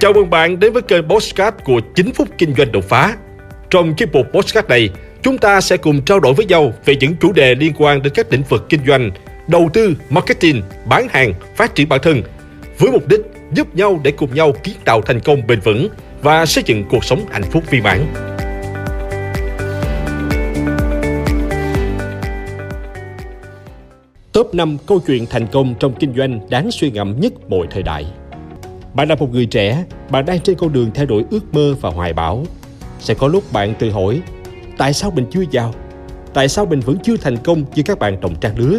Chào mừng bạn đến với kênh Postcard của 9 phút kinh doanh đột phá. Trong chiếc mục Postcard này, chúng ta sẽ cùng trao đổi với nhau về những chủ đề liên quan đến các lĩnh vực kinh doanh, đầu tư, marketing, bán hàng, phát triển bản thân, với mục đích giúp nhau để cùng nhau kiến tạo thành công bền vững và xây dựng cuộc sống hạnh phúc viên mãn. Top 5 câu chuyện thành công trong kinh doanh đáng suy ngẫm nhất mọi thời đại. Bạn là một người trẻ, bạn đang trên con đường theo đuổi ước mơ và hoài bão. Sẽ có lúc bạn tự hỏi, tại sao mình chưa giàu? Tại sao mình vẫn chưa thành công như các bạn đồng trang lứa?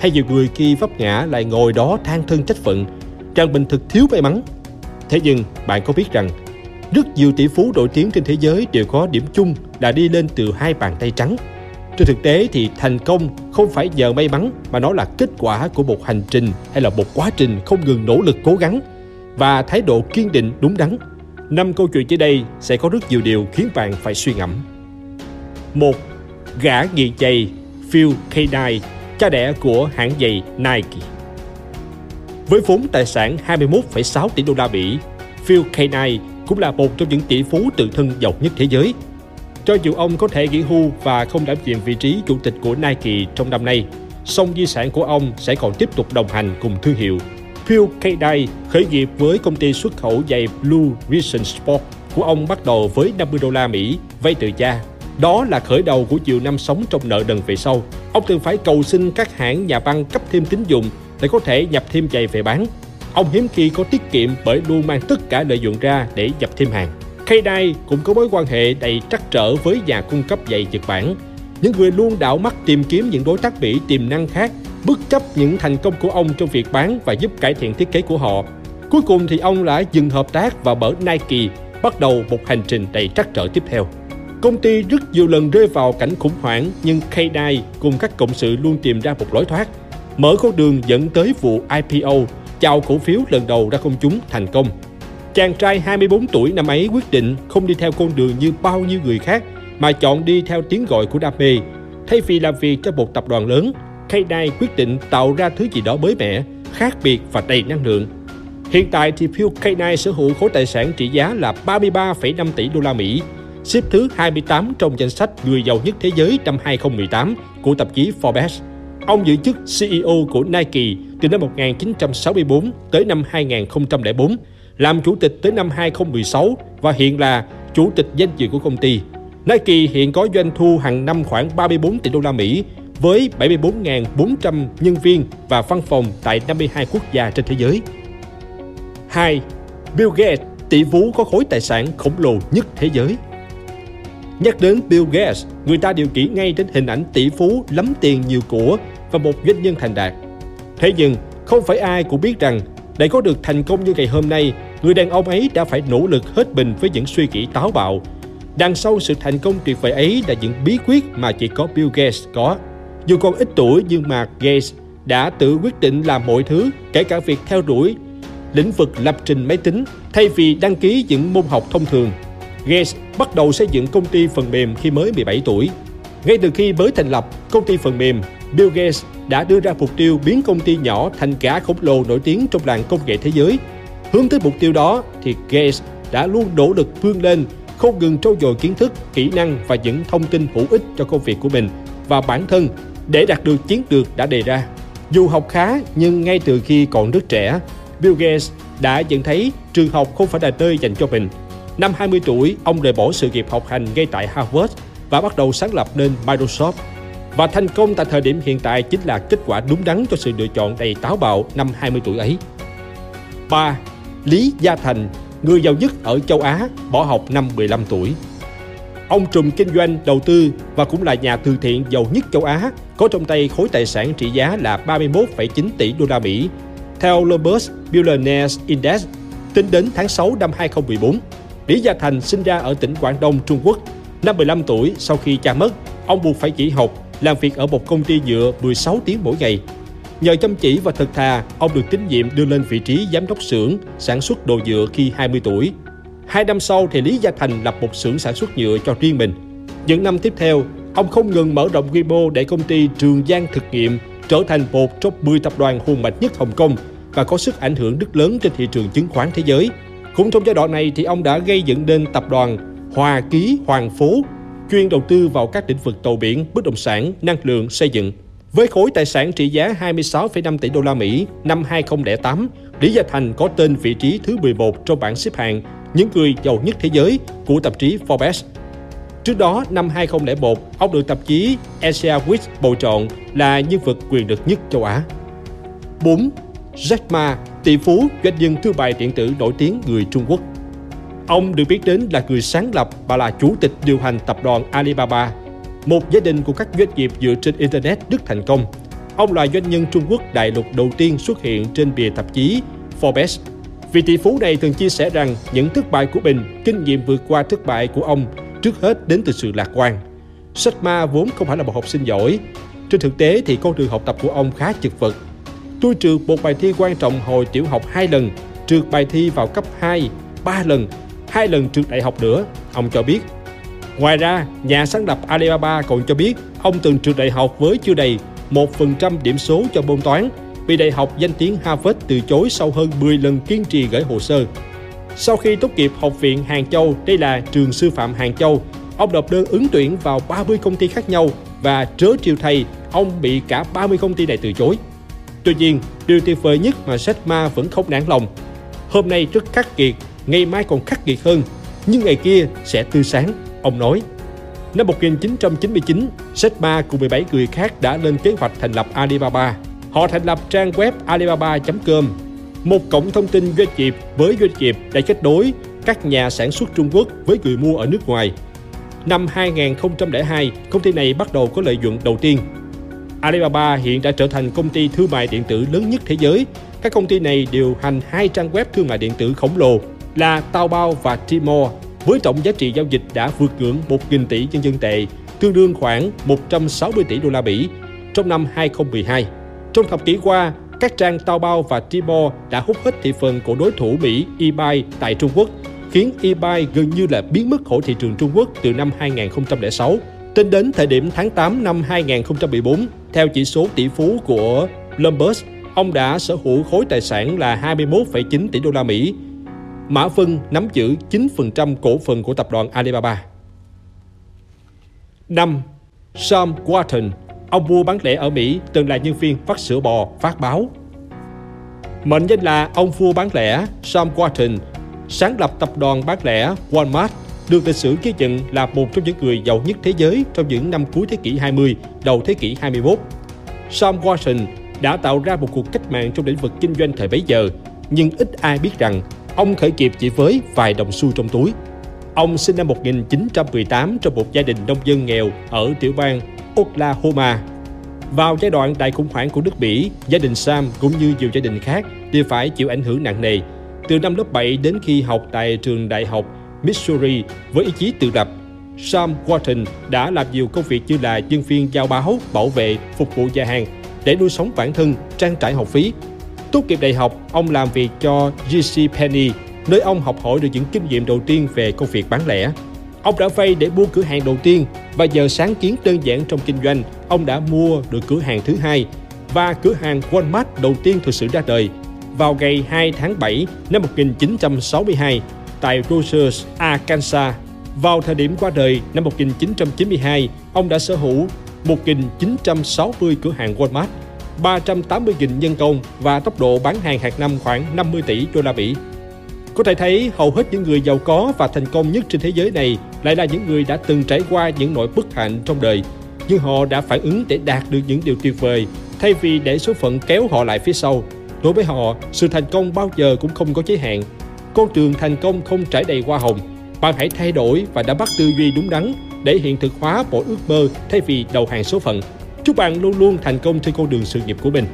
Hay nhiều người khi vấp ngã lại ngồi đó than thân trách phận, rằng mình thực thiếu may mắn. Thế nhưng bạn có biết rằng, rất nhiều tỷ phú nổi tiếng trên thế giới đều có điểm chung là đi lên từ hai bàn tay trắng. Trên thực tế thì thành công không phải nhờ may mắn mà nó là kết quả của một hành trình hay là một quá trình không ngừng nỗ lực cố gắng và thái độ kiên định đúng đắn. Năm câu chuyện dưới đây sẽ có rất nhiều điều khiến bạn phải suy ngẫm. Một, Gã nghiện giày Phil Knight, cha đẻ của hãng giày Nike. Với vốn tài sản 21,6 tỷ đô la Mỹ, Phil Knight cũng là một trong những tỷ phú tự thân giàu nhất thế giới. Cho dù ông có thể nghỉ hưu và không đảm nhiệm vị trí chủ tịch của Nike trong năm nay, song di sản của ông sẽ còn tiếp tục đồng hành cùng thương hiệu Phil Knight khởi nghiệp với công ty xuất khẩu giày Blue Vision Sport của ông bắt đầu với 50 đô la Mỹ vay từ cha. Đó là khởi đầu của chiều năm sống trong nợ đần về sau. Ông từng phải cầu xin các hãng nhà băng cấp thêm tín dụng để có thể nhập thêm giày về bán. Ông hiếm khi có tiết kiệm bởi luôn mang tất cả lợi nhuận ra để nhập thêm hàng. Knight cũng có mối quan hệ đầy trắc trở với nhà cung cấp giày Nhật Bản. Những người luôn đảo mắt tìm kiếm những đối tác Mỹ tiềm năng khác bất chấp những thành công của ông trong việc bán và giúp cải thiện thiết kế của họ. Cuối cùng thì ông đã dừng hợp tác và mở Nike, bắt đầu một hành trình đầy trắc trở tiếp theo. Công ty rất nhiều lần rơi vào cảnh khủng hoảng nhưng k cùng các cộng sự luôn tìm ra một lối thoát. Mở con đường dẫn tới vụ IPO, chào cổ phiếu lần đầu ra công chúng thành công. Chàng trai 24 tuổi năm ấy quyết định không đi theo con đường như bao nhiêu người khác mà chọn đi theo tiếng gọi của đam mê. Thay vì làm việc cho một tập đoàn lớn, K9 quyết định tạo ra thứ gì đó mới mẻ, khác biệt và đầy năng lượng. Hiện tại thì Phil K9 sở hữu khối tài sản trị giá là 33,5 tỷ đô la Mỹ, xếp thứ 28 trong danh sách người giàu nhất thế giới năm 2018 của tạp chí Forbes. Ông giữ chức CEO của Nike từ năm 1964 tới năm 2004, làm chủ tịch tới năm 2016 và hiện là chủ tịch danh dự của công ty. Nike hiện có doanh thu hàng năm khoảng 34 tỷ đô la Mỹ với 74.400 nhân viên và văn phòng tại 52 quốc gia trên thế giới. 2. Bill Gates, tỷ phú có khối tài sản khổng lồ nhất thế giới. Nhắc đến Bill Gates, người ta đều kỹ ngay đến hình ảnh tỷ phú lắm tiền nhiều của và một doanh nhân thành đạt. Thế nhưng, không phải ai cũng biết rằng để có được thành công như ngày hôm nay, người đàn ông ấy đã phải nỗ lực hết mình với những suy nghĩ táo bạo. Đằng sau sự thành công tuyệt vời ấy là những bí quyết mà chỉ có Bill Gates có. Dù còn ít tuổi nhưng mà Gates đã tự quyết định làm mọi thứ, kể cả việc theo đuổi lĩnh vực lập trình máy tính thay vì đăng ký những môn học thông thường. Gates bắt đầu xây dựng công ty phần mềm khi mới 17 tuổi. Ngay từ khi mới thành lập công ty phần mềm, Bill Gates đã đưa ra mục tiêu biến công ty nhỏ thành cả khổng lồ nổi tiếng trong làng công nghệ thế giới. Hướng tới mục tiêu đó thì Gates đã luôn nỗ lực vươn lên, không ngừng trau dồi kiến thức, kỹ năng và những thông tin hữu ích cho công việc của mình và bản thân để đạt được chiến lược đã đề ra. Dù học khá nhưng ngay từ khi còn rất trẻ, Bill Gates đã nhận thấy trường học không phải là nơi dành cho mình. Năm 20 tuổi, ông rời bỏ sự nghiệp học hành ngay tại Harvard và bắt đầu sáng lập nên Microsoft. Và thành công tại thời điểm hiện tại chính là kết quả đúng đắn cho sự lựa chọn đầy táo bạo năm 20 tuổi ấy. 3. Lý Gia Thành, người giàu nhất ở châu Á, bỏ học năm 15 tuổi. Ông trùm kinh doanh, đầu tư và cũng là nhà từ thiện giàu nhất châu Á, có trong tay khối tài sản trị giá là 31,9 tỷ đô la Mỹ. Theo Forbes Billionaires Index, tính đến tháng 6 năm 2014, Lý Gia Thành sinh ra ở tỉnh Quảng Đông, Trung Quốc. Năm 15 tuổi, sau khi cha mất, ông buộc phải nghỉ học, làm việc ở một công ty nhựa 16 tiếng mỗi ngày. Nhờ chăm chỉ và thật thà, ông được tín nhiệm đưa lên vị trí giám đốc xưởng sản xuất đồ nhựa khi 20 tuổi. Hai năm sau thì Lý Gia Thành lập một xưởng sản xuất nhựa cho riêng mình. Những năm tiếp theo, ông không ngừng mở rộng quy mô để công ty Trường Giang thực nghiệm trở thành một trong 10 tập đoàn hùng mạnh nhất Hồng Kông và có sức ảnh hưởng rất lớn trên thị trường chứng khoán thế giới. Cũng trong giai đoạn này thì ông đã gây dựng nên tập đoàn Hòa Ký Hoàng Phố, chuyên đầu tư vào các lĩnh vực tàu biển, bất động sản, năng lượng, xây dựng. Với khối tài sản trị giá 26,5 tỷ đô la Mỹ năm 2008, Lý Gia Thành có tên vị trí thứ 11 trong bảng xếp hạng những người giàu nhất thế giới của tạp chí Forbes. Trước đó, năm 2001, ông được tạp chí Asia Week bầu chọn là nhân vật quyền lực nhất châu Á. 4. Jack Ma, tỷ phú doanh nhân thương mại điện tử nổi tiếng người Trung Quốc. Ông được biết đến là người sáng lập và là chủ tịch điều hành tập đoàn Alibaba, một gia đình của các doanh nghiệp dựa trên Internet rất thành công. Ông là doanh nhân Trung Quốc đại lục đầu tiên xuất hiện trên bìa tạp chí Forbes. Vị tỷ phú này thường chia sẻ rằng những thất bại của mình, kinh nghiệm vượt qua thất bại của ông trước hết đến từ sự lạc quan. Sách ma vốn không phải là một học sinh giỏi. Trên thực tế thì con đường học tập của ông khá chật vật. Tôi trượt một bài thi quan trọng hồi tiểu học hai lần, trượt bài thi vào cấp 2, ba lần, hai lần trượt đại học nữa, ông cho biết. Ngoài ra, nhà sáng lập Alibaba còn cho biết ông từng trượt đại học với chưa đầy 1% điểm số cho môn toán vì Đại học danh tiếng Harvard từ chối sau hơn 10 lần kiên trì gửi hồ sơ. Sau khi tốt nghiệp Học viện Hàng Châu, đây là trường sư phạm Hàng Châu, ông nộp đơn ứng tuyển vào 30 công ty khác nhau và trớ triều thầy, ông bị cả 30 công ty này từ chối. Tuy nhiên, điều tuyệt vời nhất mà Jack Ma vẫn không nản lòng. Hôm nay rất khắc nghiệt, ngày mai còn khắc nghiệt hơn, nhưng ngày kia sẽ tươi sáng, ông nói. Năm 1999, Seth Ma cùng 17 người khác đã lên kế hoạch thành lập Alibaba. Họ thành lập trang web alibaba.com, một cổng thông tin doanh nghiệp với doanh nghiệp để kết nối các nhà sản xuất Trung Quốc với người mua ở nước ngoài. Năm 2002, công ty này bắt đầu có lợi nhuận đầu tiên. Alibaba hiện đã trở thành công ty thương mại điện tử lớn nhất thế giới. Các công ty này điều hành hai trang web thương mại điện tử khổng lồ là Taobao và Tmall với tổng giá trị giao dịch đã vượt ngưỡng 1.000 tỷ nhân dân tệ, tương đương khoảng 160 tỷ đô la Mỹ trong năm 2012. Trong thập kỷ qua, các trang Taobao và Tmall đã hút hết thị phần của đối thủ Mỹ eBay tại Trung Quốc, khiến eBay gần như là biến mất khỏi thị trường Trung Quốc từ năm 2006. Tính đến thời điểm tháng 8 năm 2014, theo chỉ số tỷ phú của Bloomberg, ông đã sở hữu khối tài sản là 21,9 tỷ đô la Mỹ. Mã Vân nắm giữ 9% cổ phần của tập đoàn Alibaba. 5. Sam Walton Ông vua bán lẻ ở Mỹ từng là nhân viên phát sữa bò, phát báo. Mệnh danh là ông vua bán lẻ Sam Walton, sáng lập tập đoàn bán lẻ Walmart, được lịch sử ghi nhận là một trong những người giàu nhất thế giới trong những năm cuối thế kỷ 20, đầu thế kỷ 21. Sam Walton đã tạo ra một cuộc cách mạng trong lĩnh vực kinh doanh thời bấy giờ, nhưng ít ai biết rằng ông khởi nghiệp chỉ với vài đồng xu trong túi. Ông sinh năm 1918 trong một gia đình nông dân nghèo ở tiểu bang Oklahoma. Vào giai đoạn đại khủng hoảng của nước Mỹ, gia đình Sam cũng như nhiều gia đình khác đều phải chịu ảnh hưởng nặng nề. Từ năm lớp 7 đến khi học tại trường đại học Missouri với ý chí tự lập, Sam Walton đã làm nhiều công việc như là nhân viên giao báo, bảo vệ, phục vụ nhà hàng để nuôi sống bản thân, trang trải học phí. Tốt nghiệp đại học, ông làm việc cho GC Penny, nơi ông học hỏi được những kinh nghiệm đầu tiên về công việc bán lẻ. Ông đã vay để mua cửa hàng đầu tiên và giờ sáng kiến đơn giản trong kinh doanh, ông đã mua được cửa hàng thứ hai và cửa hàng Walmart đầu tiên thực sự ra đời vào ngày 2 tháng 7 năm 1962 tại Rogers, Arkansas. Vào thời điểm qua đời năm 1992, ông đã sở hữu 1.960 cửa hàng Walmart, 380.000 nhân công và tốc độ bán hàng hàng năm khoảng 50 tỷ đô la Mỹ. Có thể thấy hầu hết những người giàu có và thành công nhất trên thế giới này lại là những người đã từng trải qua những nỗi bất hạnh trong đời, nhưng họ đã phản ứng để đạt được những điều tuyệt vời thay vì để số phận kéo họ lại phía sau. Đối với họ, sự thành công bao giờ cũng không có giới hạn. Con đường thành công không trải đầy hoa hồng. Bạn hãy thay đổi và đã bắt tư duy đúng đắn để hiện thực hóa mỗi ước mơ thay vì đầu hàng số phận. Chúc bạn luôn luôn thành công trên con đường sự nghiệp của mình.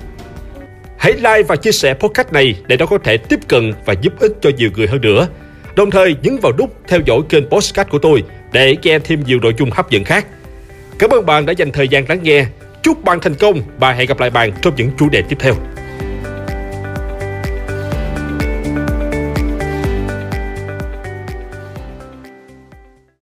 Hãy like và chia sẻ podcast này để nó có thể tiếp cận và giúp ích cho nhiều người hơn nữa. Đồng thời nhấn vào nút theo dõi kênh podcast của tôi để nghe thêm nhiều nội dung hấp dẫn khác. Cảm ơn bạn đã dành thời gian lắng nghe. Chúc bạn thành công và hẹn gặp lại bạn trong những chủ đề tiếp theo.